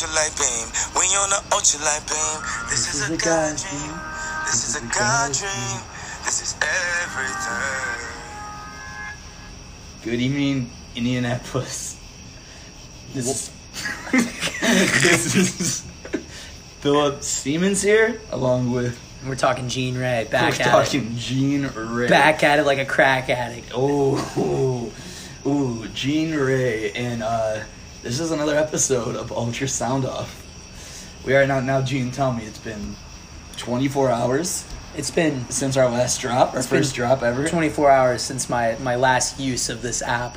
ultralight beam. We on a ultralight beam. This, is, a God dream. This is a God dream. Good evening, Indianapolis. This is this is Philip Siemens here, along with We're talking Gene Ray, we're back at talking Gene Ray. it. Back at it like a crack addict. Oh, ooh, ooh, Gene Ray, and uh, this is another episode of Ultra Sound Off. We are now now. Gene, tell me, it's been 24 hours It's been since our last drop, our first drop ever. 24 hours since my, my last use of this app.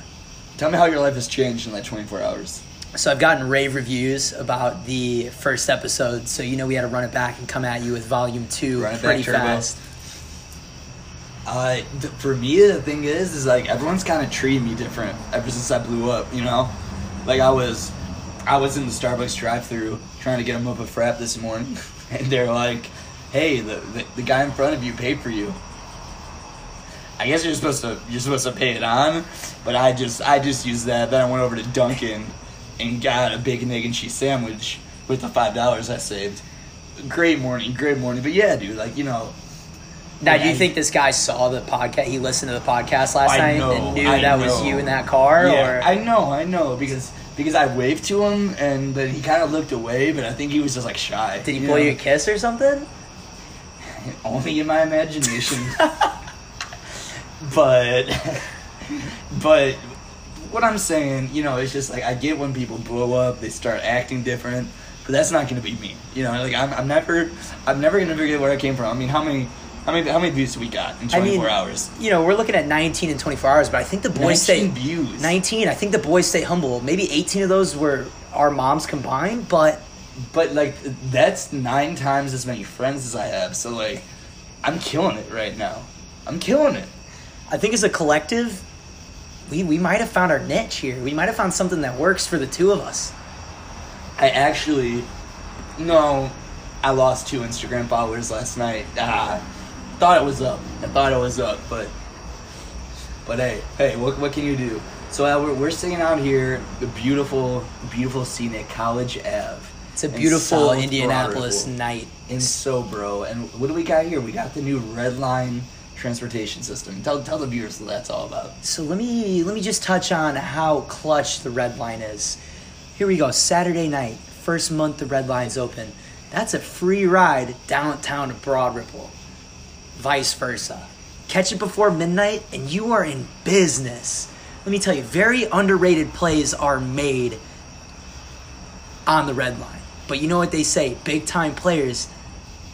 Tell me how your life has changed in that 24 hours. So I've gotten rave reviews about the first episode, so you know we had to run it back and come at you with volume two Run it back, pretty Turbo. fast. Uh, th- for me, the thing is, is like everyone's kind of treating me different ever since I blew up. You know, like I was, I was in the Starbucks drive-through trying to get them up a frap this morning, and they're like, "Hey, the, the the guy in front of you paid for you." I guess you're supposed to you're supposed to pay it on, but I just I just used that. Then I went over to Dunkin' and got a bacon egg and cheese sandwich with the five dollars I saved. Great morning, great morning. But yeah, dude, like you know, Now, do you I- think this guy saw the podcast? He listened to the podcast last I night know, and knew I that was you in that car, Yeah, or I know, I know, because because I waved to him and then he kind of looked away, but I think he was just like shy. did he blow know? you a kiss or something? Only in my imagination. but but what I'm saying, you know, it's just like I get when people blow up, they start acting different, but that's not going to be me. You know, like I'm, I'm never I'm never going to forget where I came from. I mean, how many how many how many views do we got in 24 I mean, hours? You know, we're looking at 19 and 24 hours, but I think the boys stay views. 19. I think the boys stay humble. Maybe 18 of those were our moms combined, but But like that's nine times as many friends as I have. So like, I'm killing it right now. I'm killing it. I think as a collective, we we might have found our niche here. We might have found something that works for the two of us. I actually, no, I lost two Instagram followers last night. Ah, thought it was up. I thought it was up, but but hey, hey, what what can you do? So uh, we're we're sitting out here, the beautiful, beautiful scenic College Ave. It's a beautiful Indianapolis night. in Sobro. And what do we got here? We got the new Red Line transportation system. Tell tell the viewers what that's all about. So let me let me just touch on how clutch the red line is. Here we go. Saturday night, first month the red line's open. That's a free ride downtown to Broad Ripple. Vice versa. Catch it before midnight and you are in business. Let me tell you, very underrated plays are made on the red line. But you know what they say, big time players,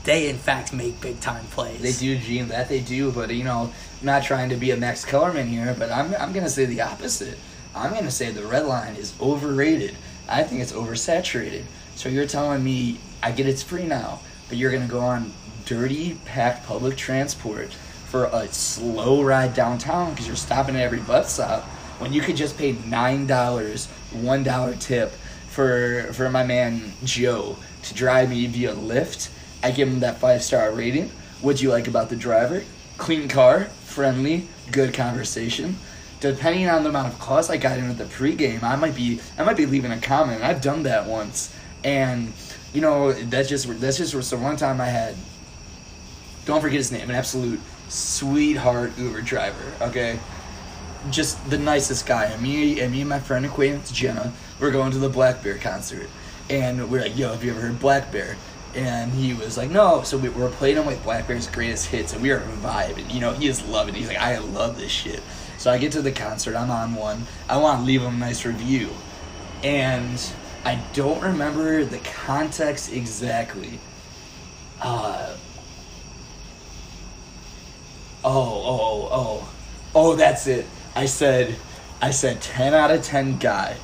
they in fact make big time plays. They do, Gene. That they do. But you know, I'm not trying to be a Max Kellerman here, but I'm I'm gonna say the opposite. I'm gonna say the red line is overrated. I think it's oversaturated. So you're telling me I get it's free now, but you're gonna go on dirty, packed public transport for a slow ride downtown because you're stopping at every bus stop when you could just pay nine dollars, one dollar tip for for my man Joe to drive me via Lyft. I give him that five star rating. What'd you like about the driver? Clean car, friendly, good conversation. Depending on the amount of calls I got in at the pregame, I might be I might be leaving a comment. I've done that once, and you know that's just that's just the one time I had. Don't forget his name, an absolute sweetheart Uber driver. Okay, just the nicest guy. And me and me and my friend acquaintance Jenna, we're going to the Black Bear concert, and we're like, "Yo, have you ever heard Black Bear?" And he was like, "No." So we were playing him like Black Bear's greatest hits, and we are vibing. You know, he is loving. it. He's like, "I love this shit." So I get to the concert. I'm on one. I want to leave him a nice review, and I don't remember the context exactly. Uh, oh, oh, oh, oh, that's it. I said, I said 10 out of 10 guy.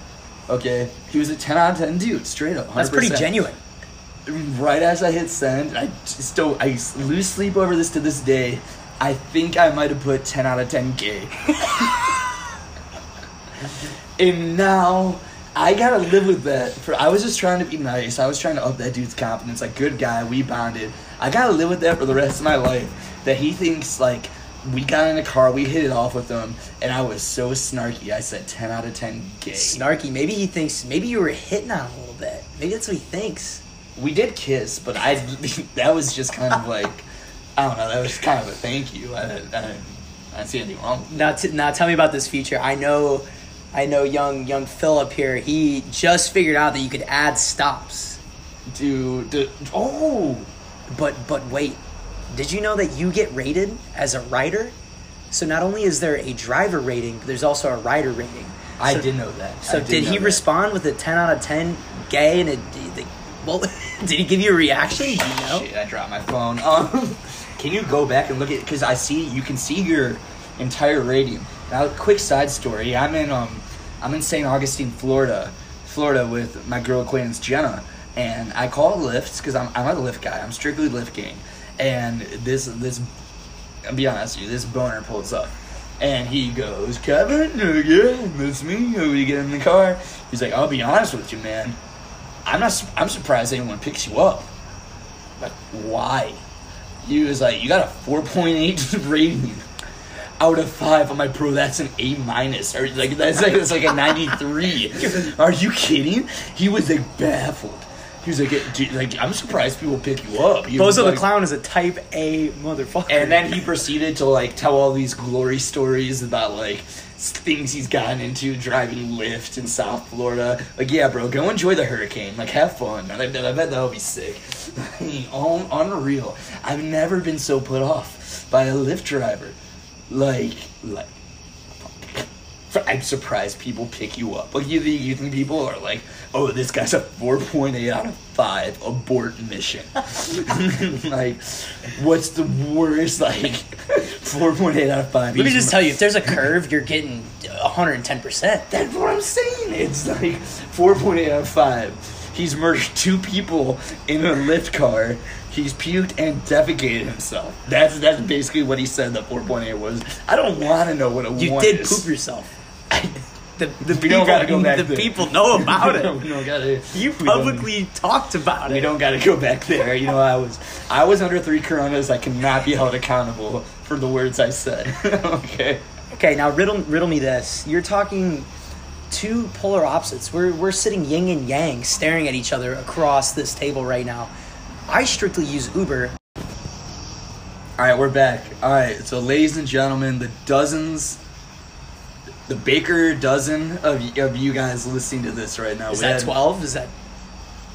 Okay? He was a 10 out of 10 dude, straight up. 100%. That's pretty genuine. Right as I hit send, I still, I lose sleep over this to this day. I think I might have put 10 out of 10 gay. and now I gotta live with that. For I was just trying to be nice. I was trying to up that dude's confidence. Like, good guy, we bonded. I gotta live with that for the rest of my life. That he thinks like we got in the car, we hit it off with him, and I was so snarky. I said 10 out of 10 gay. Snarky. Maybe he thinks. Maybe you were hitting on him a little bit. Maybe that's what he thinks. We did kiss, but I that was just kind of like I don't know. That was kind of a thank you. I, I, I didn't see anything wrong. Now, t- now tell me about this feature. I know, I know, young young Philip here. He just figured out that you could add stops. Dude, dude, oh, But but wait, did you know that you get rated as a rider? So not only is there a driver rating, there's also a rider rating. I So- did know that. So I did he that. respond with a ten out of ten gay and a the, well? did he give you a reaction? You know? Shit, I dropped my phone. Um, can you go back and look at? Because I see you can see your entire rating. Now, quick side story. I'm in um, I'm in St. Augustine, Florida, Florida with my girl acquaintance Jenna, and I call Lyft because I'm I'm a Lyft guy. I'm strictly Lyft gang, and this this I'll be honest with you, this boner pulls up. And he goes, Kevin, yeah, that's me. Uh, We get in the car. He's like, I'll be honest with you, man. I'm not. su- I'm surprised anyone picks you up. Like, why? He was like, you got a 4.8 rating out of five. I'm like, bro, that's an A minus. Or like, that's like, that's like a 93. Are you kidding? He was like baffled. He was like, like, I'm surprised people pick you up. He Bozo the clown is a type A motherfucker. and then he proceeded to like tell all these glory stories about like things he's gotten into driving Lyft in South Florida. Like, yeah, bro, go enjoy the hurricane. Like, have fun. I, I bet that'll be sick. Un- unreal. I've never been so put off by a Lyft driver. Like, like. I'm surprised people pick you up. Like you think you think people are like, oh, this guy's a 4.8 out of five abort mission. like, what's the worst? Like, 4.8 out of five. Let me just tell you, if there's a curve, you're getting 110. percent That's what I'm saying. It's like 4.8 out of five. He's murdered two people in a lift car. He's puked and defecated himself. That's that's basically what he said. The 4.8 was. I don't want to know what a You one did is. poop yourself. The, the We people, don't gotta go back the there. people know about it. we don't gotta. You we don't- publicly talked about We it. don't got to go back there. You know, I was I was under three coronas. I cannot be held accountable for the words I said. okay. Okay, now riddle riddle me this. You're talking two polar opposites. We're we're sitting yin and yang, staring at each other across this table right now. I strictly use Uber. All right, we're back. All right, so ladies and gentlemen, the dozens, the Baker dozen of, of you guys listening to this right now. Is we that had- twelve? Is that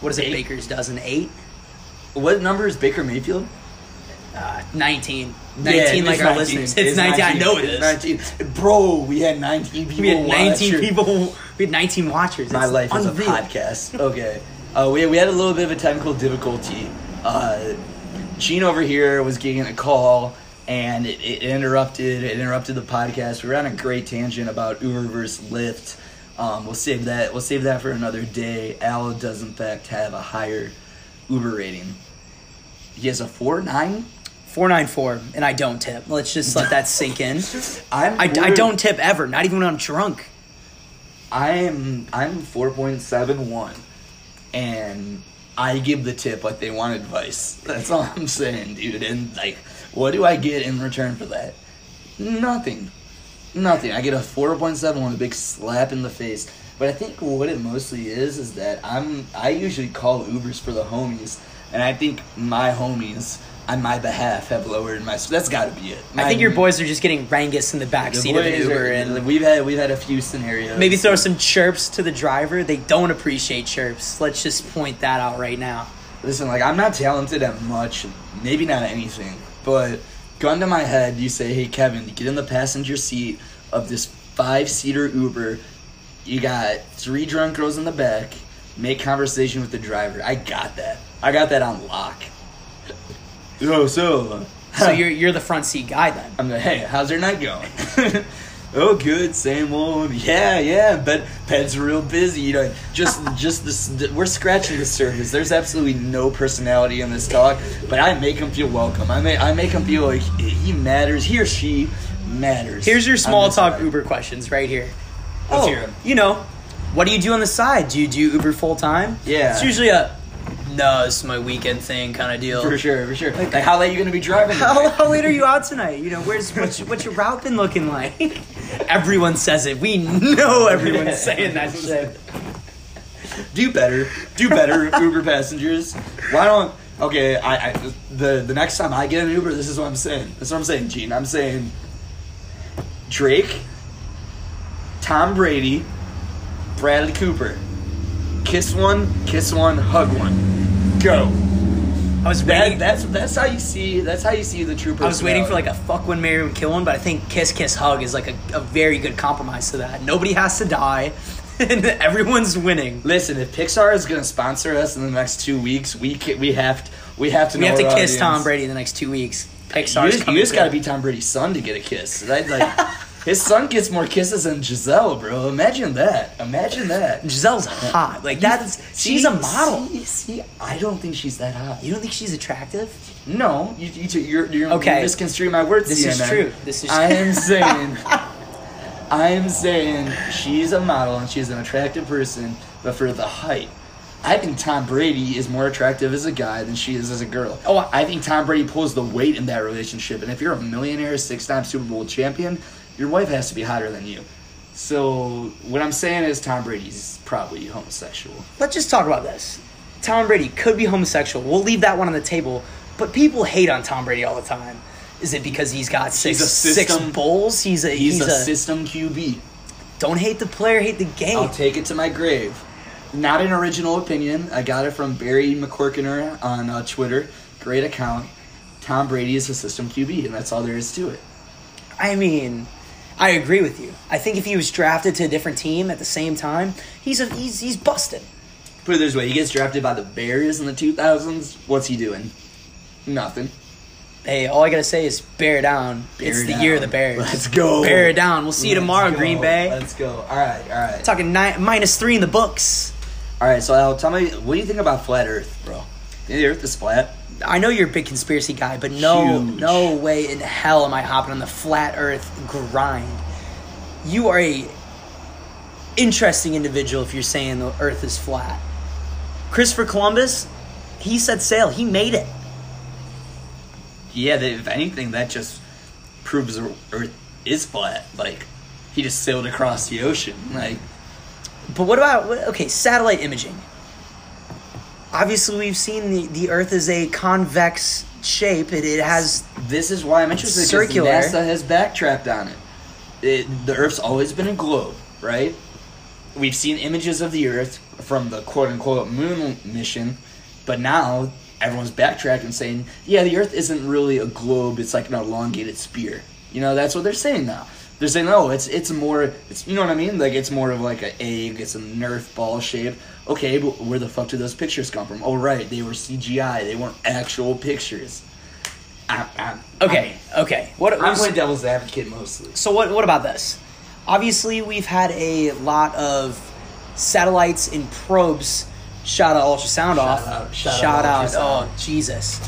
what is it? Eight. Baker's dozen eight. What number is Baker Mayfield? Uh, 19. 19 it like is our 19. listeners. It's, 19. I know It's 19. Bro, we had 19 people. We had 19 watch. people. We had 19 watchers. My It's life is a podcast. Okay. Uh, we, we had a little bit of a technical difficulty. Uh, Gene over here was getting a call and it, it interrupted it interrupted the podcast. We were on a great tangent about Uber versus Lyft. Um, we'll save that we'll save that for another day. Al does in fact have a higher Uber rating. He has a four nine. 494, and I don't tip. Let's just let that sink in. I'm I, I don't tip ever, not even when I'm drunk. I'm I'm four point seven one, and I give the tip like they want advice. That's all I'm saying, dude. And like, what do I get in return for that? Nothing, nothing. I get a four point seven one, a big slap in the face. But I think what it mostly is is that I'm I usually call Ubers for the homies, and I think my homies on my behalf have lowered my. That's got to be it. I think your boys are just getting Rangus in the back The seat of the Uber are- and we've had we've had a few scenarios. maybe throw some chirps to the driver. They don't appreciate chirps. Let's just point that out right now. Listen, like I'm not talented at much, maybe not anything, but gun to my head, you say, "Hey, Kevin, get in the passenger seat of this five-seater Uber. You got three drunk girls in the back. Make conversation with the driver. I got that. I got that on lock. Yo, so, So you're you're the front seat guy then. I'm like, hey, how's your night going? Oh, good, same old. Yeah, yeah, but Ped's real busy. You know, just just this. We're scratching the surface. There's absolutely no personality in this talk, but I make him feel welcome. I make I make him feel like he matters. He or she matters. Here's your small talk side. Uber questions right here. Oh. Let's oh, hear 'em. you know, what do you do on the side? Do you do Uber full time? Yeah. It's usually a no, it's my weekend thing kind of deal. For sure, for sure. Like, how late you gonna be driving? How, how late are you out tonight? You know, where's what's, what's your route been looking like? Everyone says it. We know everyone's saying that shit. do better. Do better, Uber passengers. Why don't? Okay, I, I the the next time I get an Uber, this is what I'm saying. This is what I'm saying, Gene. I'm saying Drake, Tom Brady, Bradley Cooper. Kiss one, kiss one, hug one. Go. I was That, waiting. that's that's how you see that's how you see the true I was waiting for like a fuck one, marry one, kill one, but I think kiss, kiss, hug is like a, a very good compromise to that. Nobody has to die, and everyone's winning. Listen, if Pixar is going to sponsor us in the next two weeks, we ca- we have to we have to We have to kiss Tom. Brady in the next two weeks. You just, you just got to be Tom Brady's son to get a kiss. Like his son gets more kisses than Gisele, bro. Imagine that. Imagine that. Gisele's hot. Like that's she's a model. See, see, I don't think she's that hot. You don't think she's attractive? No, you, you, you're, you're Okay. misconstruing my words. This is true. This is I true. am saying, I am saying she's a model and she's an attractive person, but for the height. I think Tom Brady is more attractive as a guy than she is as a girl. Oh, I- I think Tom Brady pulls the weight in that relationship. And if you're a millionaire, six-time Super Bowl champion, your wife has to be hotter than you. So what I'm saying is Tom Brady's probably homosexual. Let's just talk about this. Tom Brady could be homosexual. We'll leave that one on the table. But people hate on Tom Brady all the time. Is it because he's got six He's six bowls? He's a He's, he's, a, a, system QB. don't hate the player, hate the game. I'll take it to my grave. Not an original opinion. I got it from Barry McCorkiner on uh, Twitter. Great account. Tom Brady is a system QB, and that's all there is to it. I mean, I agree with you. I think if he was drafted to a different team at the same time, he's a, he's he's busted. Put it this way: he gets drafted by the Bears in the 2000s. What's he doing? Nothing. Hey, all I gotta say is bear down. Bear it's the year of the Bears. Let's go. Bear down. We'll see you Let's tomorrow, go. Green Bay. Let's go. All right, all right, Talking nine, minus three in the books. all right. So, Al, tell me, what do you think about flat Earth, bro? The Earth is flat. I know you're a big conspiracy guy, but no, Huge. no way in hell am I hopping on the flat Earth grind. You are a interesting individual if you're saying the Earth is flat. Christopher Columbus, he set sail. He made it. Yeah, if anything, that just proves the Earth is flat. Like, he just sailed across the ocean. Like, But what about okay satellite imaging? Obviously, we've seen the, the Earth is a convex shape. It, it has this is why I'm interested. Circular. NASA has backtracked on it. it. The Earth's always been a globe, right? We've seen images of the Earth from the quote unquote moon mission, but now everyone's backtracking saying, yeah, the Earth isn't really a globe, it's like an elongated spear. You know, that's what they're saying now. They're saying, no, it's it's more, it's you know what I mean? Like it's more of like an egg, it's a Nerf ball shape. Okay, but where the fuck do those pictures come from? Oh, right, they were CGI, they weren't actual pictures. I, I, okay. Okay. What? I'm playing devil's advocate mostly. So what what about this? Obviously, we've had a lot of satellites and probes shot out ultrasound off. out- shout Shout out out. ultrasound. Oh Jesus.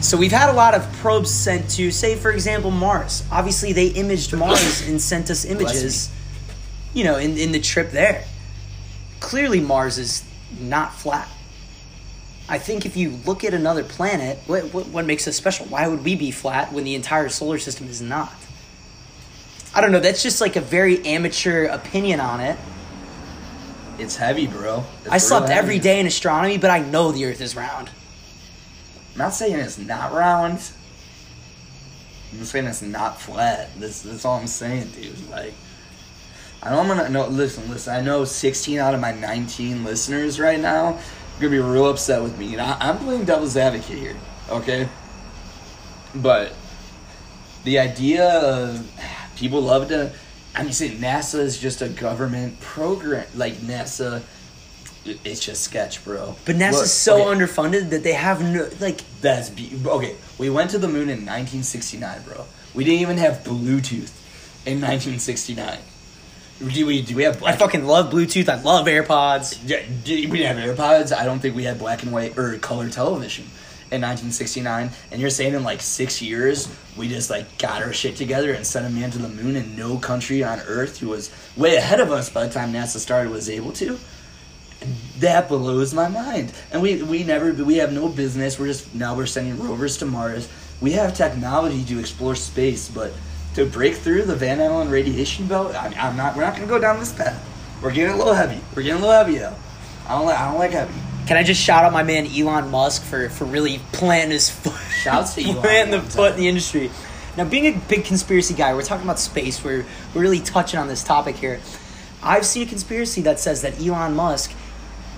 So we've had a lot of probes sent to, say, for example, Mars. Obviously, they imaged Mars and sent us images. You know, in in the trip there. Clearly, Mars is not flat. I think if you look at another planet, what, what, what makes us special? Why would we be flat when the entire solar system is not? I don't know. That's just like a very amateur opinion on it. It's heavy, bro. It's I slept real every heavy. day in astronomy, but I know the Earth is round. I'm not saying it's not round. I'm saying it's not flat. This that's all I'm saying, dude. Like, I know I'm gonna no. Listen, listen. I know 16 out of my 19 listeners right now are gonna be real upset with me, I'm playing devil's advocate here. Okay, but the idea of people love to. I mean, say NASA is just a government program. Like NASA, it's just sketch, bro. But NASA's Look, so okay. underfunded that they have no like. That's be- okay. We went to the moon in 1969, bro. We didn't even have Bluetooth. in 1969? Do we do we have I fucking love Bluetooth. I love AirPods. Yeah, did we have AirPods? I don't think we had black and white or color television in 1969. And you're saying in like six years we just like got our shit together and sent a man to the moon, and no country on Earth who was way ahead of us by the time NASA started was able to. That blows my mind. And we we never we have no business. We're just now we're sending rovers to Mars. We have technology to explore space, but to break through the Van Allen radiation belt, I, I'm not. We're not going to go down this path. We're getting a little heavy. We're getting a little heavy though. I don't like. I don't like heavy. Can I just shout out my man Elon Musk for, for really planting his foot, Shouts to Elon planting the foot in the industry. Now, being a big conspiracy guy, we're talking about space. We're we're really touching on this topic here. I've seen a conspiracy that says that Elon Musk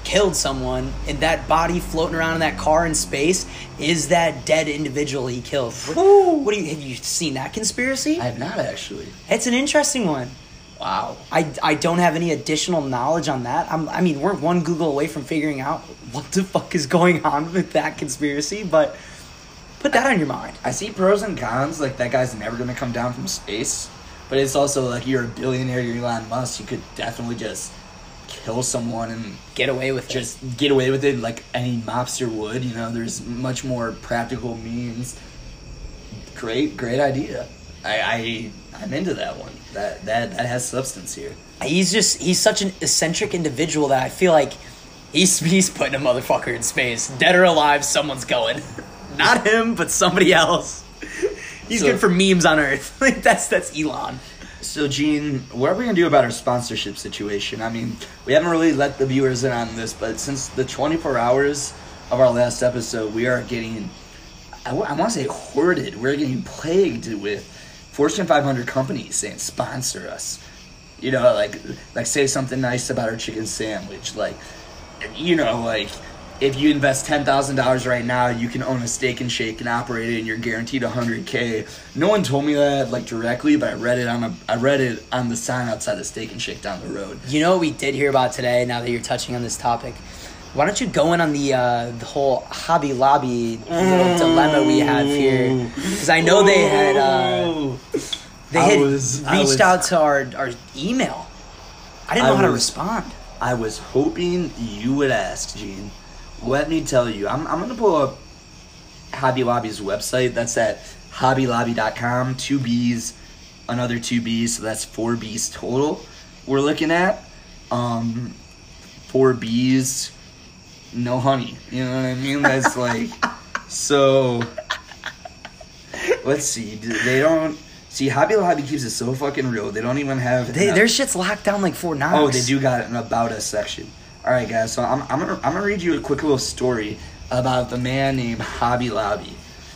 killed someone, and that body floating around in that car in space is that dead individual he killed. What, what do you have you seen that conspiracy? I have not actually. It's an interesting one. Wow. I, I don't have any additional knowledge on that. I'm, I mean, we're one Google away from figuring out what the fuck is going on with that conspiracy, but put that on your mind. I see pros and cons. Like that guy's never going to come down from space. But it's also like you're a billionaire, you're Elon Musk. You could definitely just kill someone and Get away with it. just get away with it like any mobster would. You know, there's much more practical means. Great, great idea. I, I I'm into that one. That that that has substance here. He's just, he's such an eccentric individual that I feel like he's, he's putting a motherfucker in space. Dead or alive, someone's going. Not him, but somebody else. He's So- good for memes on Earth. Like, that's, that's Elon. So, Gene, what are we gonna do about our sponsorship situation? I mean, we haven't really let the viewers in on this, but since the 24 hours of our last episode, we are getting, I want to say, hoarded. We're getting plagued with Fortune 500 companies saying sponsor us. You know, like like say something nice about our chicken sandwich. Like, you know, like if you invest ten thousand dollars right now, you can own a steak and shake and operate it, and you're guaranteed hundred k. No one told me that like directly, but I read it on a I read it on the sign outside the steak and shake down the road. You know what we did hear about today? Now that you're touching on this topic, why don't you go in on the uh, the whole Hobby Lobby little dilemma we have here? Because I know they had uh, they I had was- reached was- out to our our email. I didn't know I how to respond. I was hoping you would ask, Gene. Let me tell you, I'm, I'm gonna pull up Hobby Lobby's website. That's at hobbylobby.com. Two B's, another two B's, so that's four B's total. We're looking at um, four B's, no honey. You know what I mean? That's like so. Let's see. They don't see Hobby Lobby keeps it so fucking real. They don't even have They, their shit's locked down like Fort Knox. Oh, they do got an about us section. All right, guys. So I'm, I'm gonna I'm gonna read you a quick little story about the man named Hobby Lobby.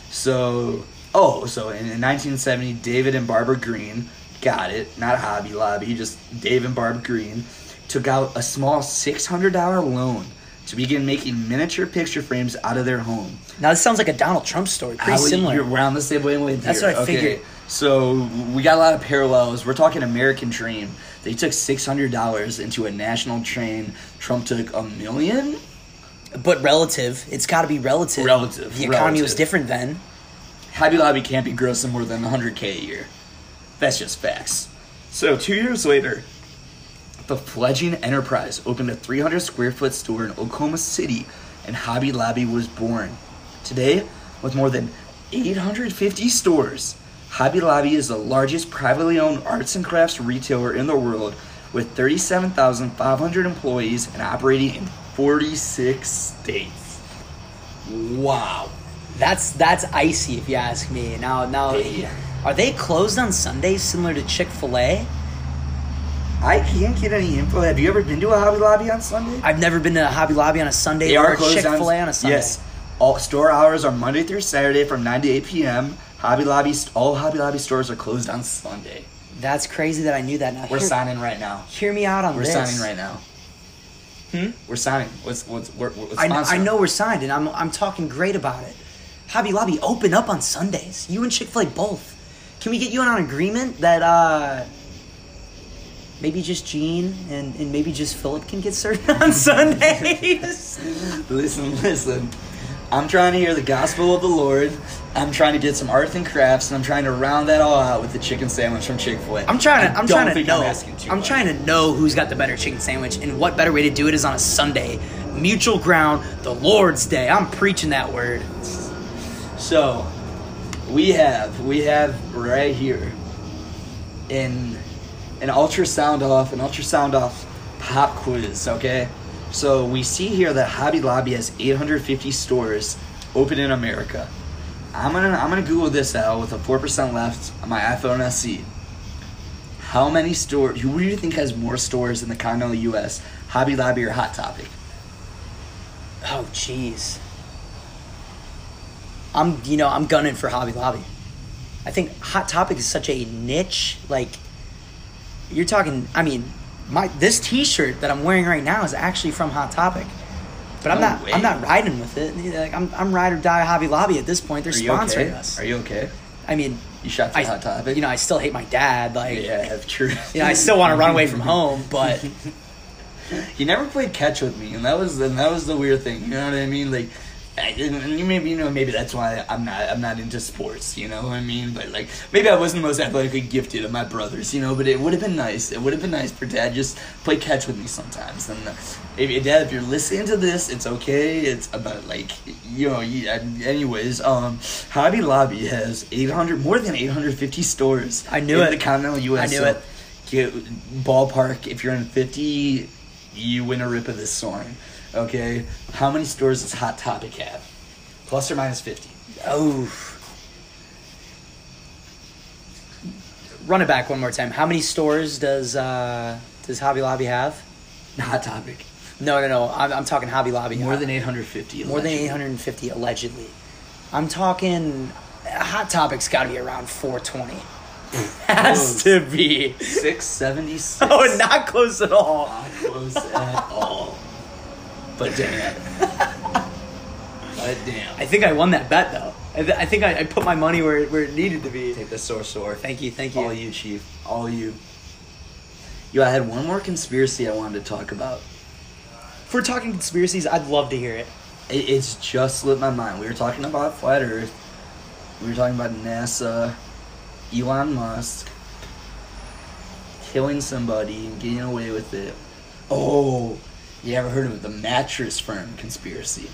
So oh, so in, in 1970, David and Barbara Green got it, not Hobby Lobby, just Dave and Barb Green took out a small $600 loan to begin making miniature picture frames out of their home. Now this sounds like a Donald Trump story. Pretty would- similar. You're, we're on the same wavelength That's here. what I okay. figured. So we got a lot of parallels. We're talking American Dream. They took six hundred dollars into a national train. Trump took a million. But relative, it's got to be relative. Relative, The economy was different then. Hobby Lobby can't be grossing more than 100k a year. That's just facts. So two years later, the fledgling enterprise opened a 300 square foot store in Oklahoma City, and Hobby Lobby was born. Today, with more than 850 stores, Hobby Lobby is the largest privately owned arts and crafts retailer in the world, with 37,500 employees and operating in 46 states. Wow. That's that's icy if you ask me. Now now are they closed on Sundays similar to Chick-fil-A? I can't get any info. Have you ever been to a Hobby Lobby on Sunday? I've never been to a Hobby Lobby on a Sunday They or are closed Chick-fil-A on, a Sunday. Yes, all store hours are Monday through Saturday from nine to eight p.m. Hobby Lobby, all Hobby Lobby stores are closed on Sunday. That's crazy that I knew that. Now We're hear, signing right now. hear me out on this. We're signing right now. Hmm? We're signing. What's what's we're, we're I, sponsoring. I know we're signed, and I'm I'm talking great about it. Hobby Lobby open up on Sundays. You and Chick Fil A both. Can we get you on an agreement that uh maybe just Gene and, and maybe just Philip can get served on Sundays? Listen, listen. I'm trying to hear the gospel of the Lord. I'm trying to get some arts and crafts, and I'm trying to round that all out with the chicken sandwich from Chick Fil A. I'm trying to. I'm trying to know. I'm, I'm, trying to know who's got the better chicken sandwich, and what better way to do it is on a Sunday, mutual ground, the Lord's Day. I'm preaching that word. So, we have we have right here in an ultrasound off, an ultrasound off pop quiz. Okay, so we see here that Hobby Lobby has 850 stores open in America. I'm gonna I'm gonna Google this out with a four percent left on my iPhone SE. How many stores? Who do you think has more stores in the continental U.S.? Hobby Lobby or Hot Topic? Oh, jeez. I'm, you know, I'm gunning for Hobby Lobby. I think Hot Topic is such a niche. Like, you're talking. I mean, my this T-shirt that I'm wearing right now is actually from Hot Topic. But I'm No not. way. I'm not riding with it. Like I'm. I'm ride or die Hobby Lobby at this point. They're sponsoring okay? us. Are you okay? I mean, You shot the I, Hot Topic. You know, I still hate my dad. Like, yeah, true. you know, I still want to run away from home, but He never played catch with me, and that was and that was the weird thing. You know what I mean? Like, I, and you maybe you know maybe that's why I'm not I'm not into sports. You know what I mean? But like maybe I wasn't the most athletically gifted of my brothers. You know, but it would have been nice. It would have been nice for Dad just play catch with me sometimes. And if Dad, if you're listening to this, it's okay. It's about like you know. Anyways, um, Hobby Lobby has 800 more than 850 stores. I knew in it. The continental U.S. I knew so it. Get, ballpark. If you're in 50, you win a rip of this song. Okay, how many stores does Hot Topic have? Plus or minus 50. oh. Run it back one more time. How many stores does uh, does Hobby Lobby have? Hot Topic. No, no, no. I'm, I'm talking Hobby Lobby. More than 850. more than 850 allegedly. I'm talking. Hot Topic's got to be around 420. Has to be. 676. Oh, not close at all. Not close at all. But damn. but damn. I think I won that bet though. I, th- I think I, I put my money where it, where it needed to be. Take the sore sore. Thank you, thank you. All you, Chief. All you. Yo, I had one more conspiracy I wanted to talk about. If we're talking conspiracies, I'd love to hear it. It, it's just slipped my mind. We were talking about flat Earth. We were talking about NASA, Elon Musk, killing somebody and getting away with it. Oh, you ever heard of the mattress firm conspiracy?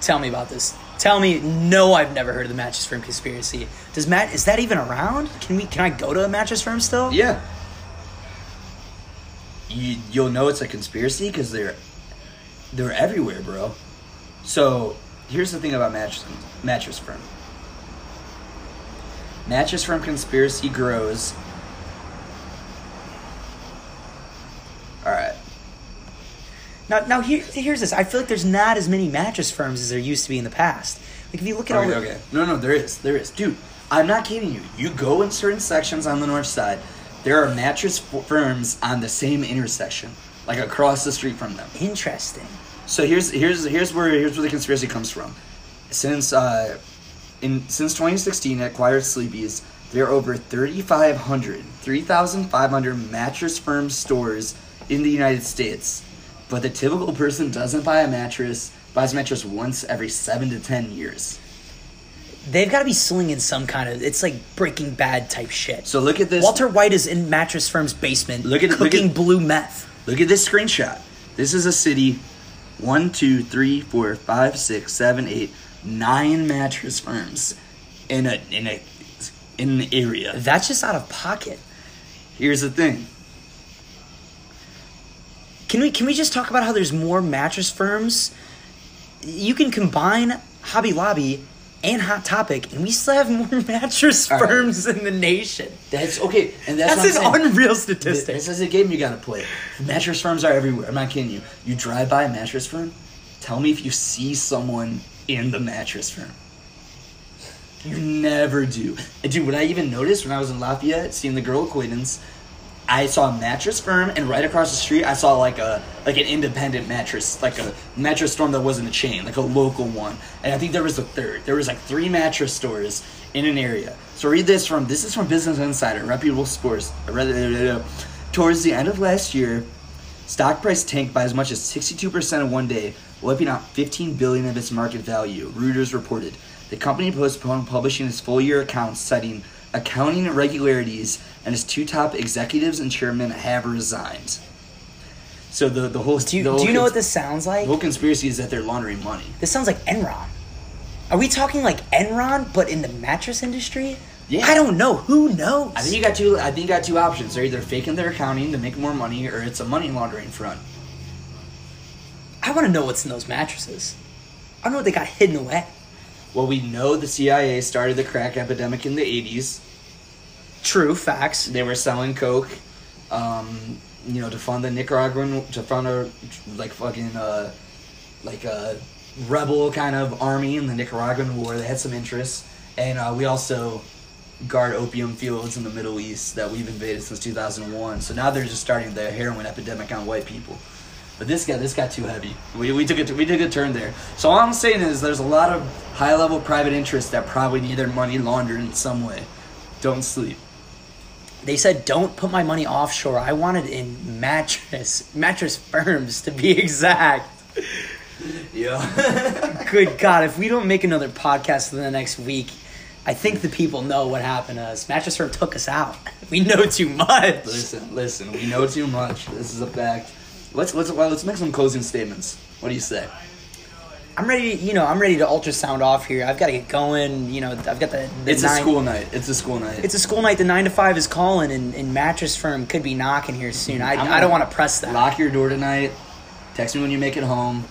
Tell me about this. Tell me. No, I've never heard of the mattress firm conspiracy. Does Matt? Is that even around? Can we? Can I go to a mattress firm still? Yeah. You, you'll know it's a conspiracy because they're they're everywhere, bro. So here's the thing about mattress mattress firm. Mattress firm conspiracy grows. All right. Now, now here, here's this. I feel like there's not as many mattress firms as there used to be in the past. Like if you look at all Okay, the, okay. No, no, there is. There is. Dude, I'm not kidding you. You go in certain sections on the north side, there are mattress firms on the same intersection, like across the street from them. interesting. So here's here's here's where here's where the conspiracy comes from. Since uh, in since 2016 at Quiet Sleepies, there are over 3,500 3,500 mattress firm stores in the United States. But the typical person doesn't buy a mattress, buys a mattress once every seven to ten years. They've got to be slinging some kind of. It's like Breaking Bad type shit. So look at this. Walter White is in mattress firm's basement, Look at- look cooking at- blue meth. Look at this screenshot. This is a city. One, two, three, four, five, six, seven, eight, nine mattress firms in a in a in an area. That's just out of pocket. Here's the thing. Can we can we just talk about how there's more mattress firms? You can combine Hobby Lobby and Hot Topic, and we still have more mattress All right. firms in the nation. That's okay, and that's, That's, an unreal statistic. This is a game you gotta play. Mattress firms are everywhere. I'm not kidding you. You drive by a mattress firm. Tell me if you see someone in the mattress firm. You never do. Dude, what I even noticed when I was in Lafayette seeing the girl acquaintance, I saw a mattress firm, and right across the street, I saw like a like an independent mattress, like a mattress store that wasn't a chain, like a local one. And I think there was a third. There was like three mattress stores in an area. So read this from this is from Business Insider, reputable it, Towards the end of last year, Stock price tanked by as much as 62% in one day, wiping out 15 billion of its market value. Reuters reported. The company postponed publishing its full-year accounts, citing accounting irregularities, and his two top executives and chairman have resigned. So the the whole Do you, whole do you know cons- what this sounds like? the whole conspiracy is that they're laundering money. This sounds like Enron. Are we talking like Enron, but in the mattress industry? Yeah. I don't know. Who knows? I think you got two. I think you got two options. They're either faking their accounting to make more money, or it's a money laundering front. I want to know what's in those mattresses. I don't know what they got hidden away. Well, we know the CIA started the crack epidemic in the '80s. True facts. They were selling coke, um, you know, to fund the Nicaraguan, to fund a like fucking uh, like a rebel kind of army in the Nicaraguan war. They had some interest, and uh, we also guard opium fields in the Middle East that we've invaded since 2001. So now they're just starting the heroin epidemic on white people. But this got this got too heavy. We, we took it we took a turn there. So all I'm saying is there's a lot of high level private interests that probably need their money laundered in some way. Don't sleep. They said don't put my money offshore. I wanted in mattress mattress firms to be exact. Yeah. Good God, if we don't make another podcast in the next week, I think the people know what happened to us. Mattress firm took us out. We know too much. listen, listen. We know too much. This is a fact. Let's let's well, let's make some closing statements. What do you say? I'm ready. You know, I'm ready to ultrasound off here. I've got to get going. You know, I've got the. the It's a school night. It's a school night. It's a school night. The nine to five is calling, and, and mattress firm could be knocking here soon. I, I don't want to press that. Lock your door tonight. Text me when you make it home.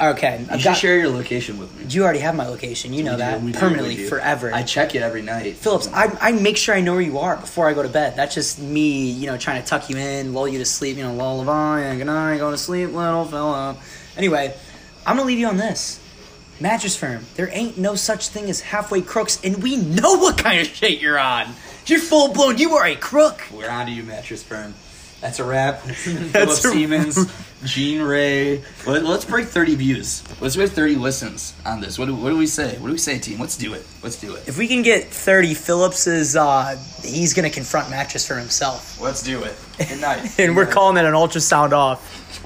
Okay, You I've should got. share your location with me. You already have my location. You know We that do, permanently, do. forever. I check it every night. Phillips, I, I make sure I know where you are before I go to bed. That's just me, you know, trying to tuck you in, lull you to sleep, you know, lullaby, and good night, go to sleep, little fella. Anyway, I'm gonna leave you on this. Mattress firm, there ain't no such thing as halfway crooks, and we know what kind of shit you're on. You're full blown, you are a crook. We're on to you, mattress firm. That's a wrap. Philip Siemens, Gene Ray. Let, us break 30 views. Let's break 30 listens on this. What do, what do we say? What do we say, team? Let's do it. Let's do it. If we can get 30, Phillips is, uh, he's gonna confront mattress for himself. Let's do it. Good night. And we're calling it an ultrasound off.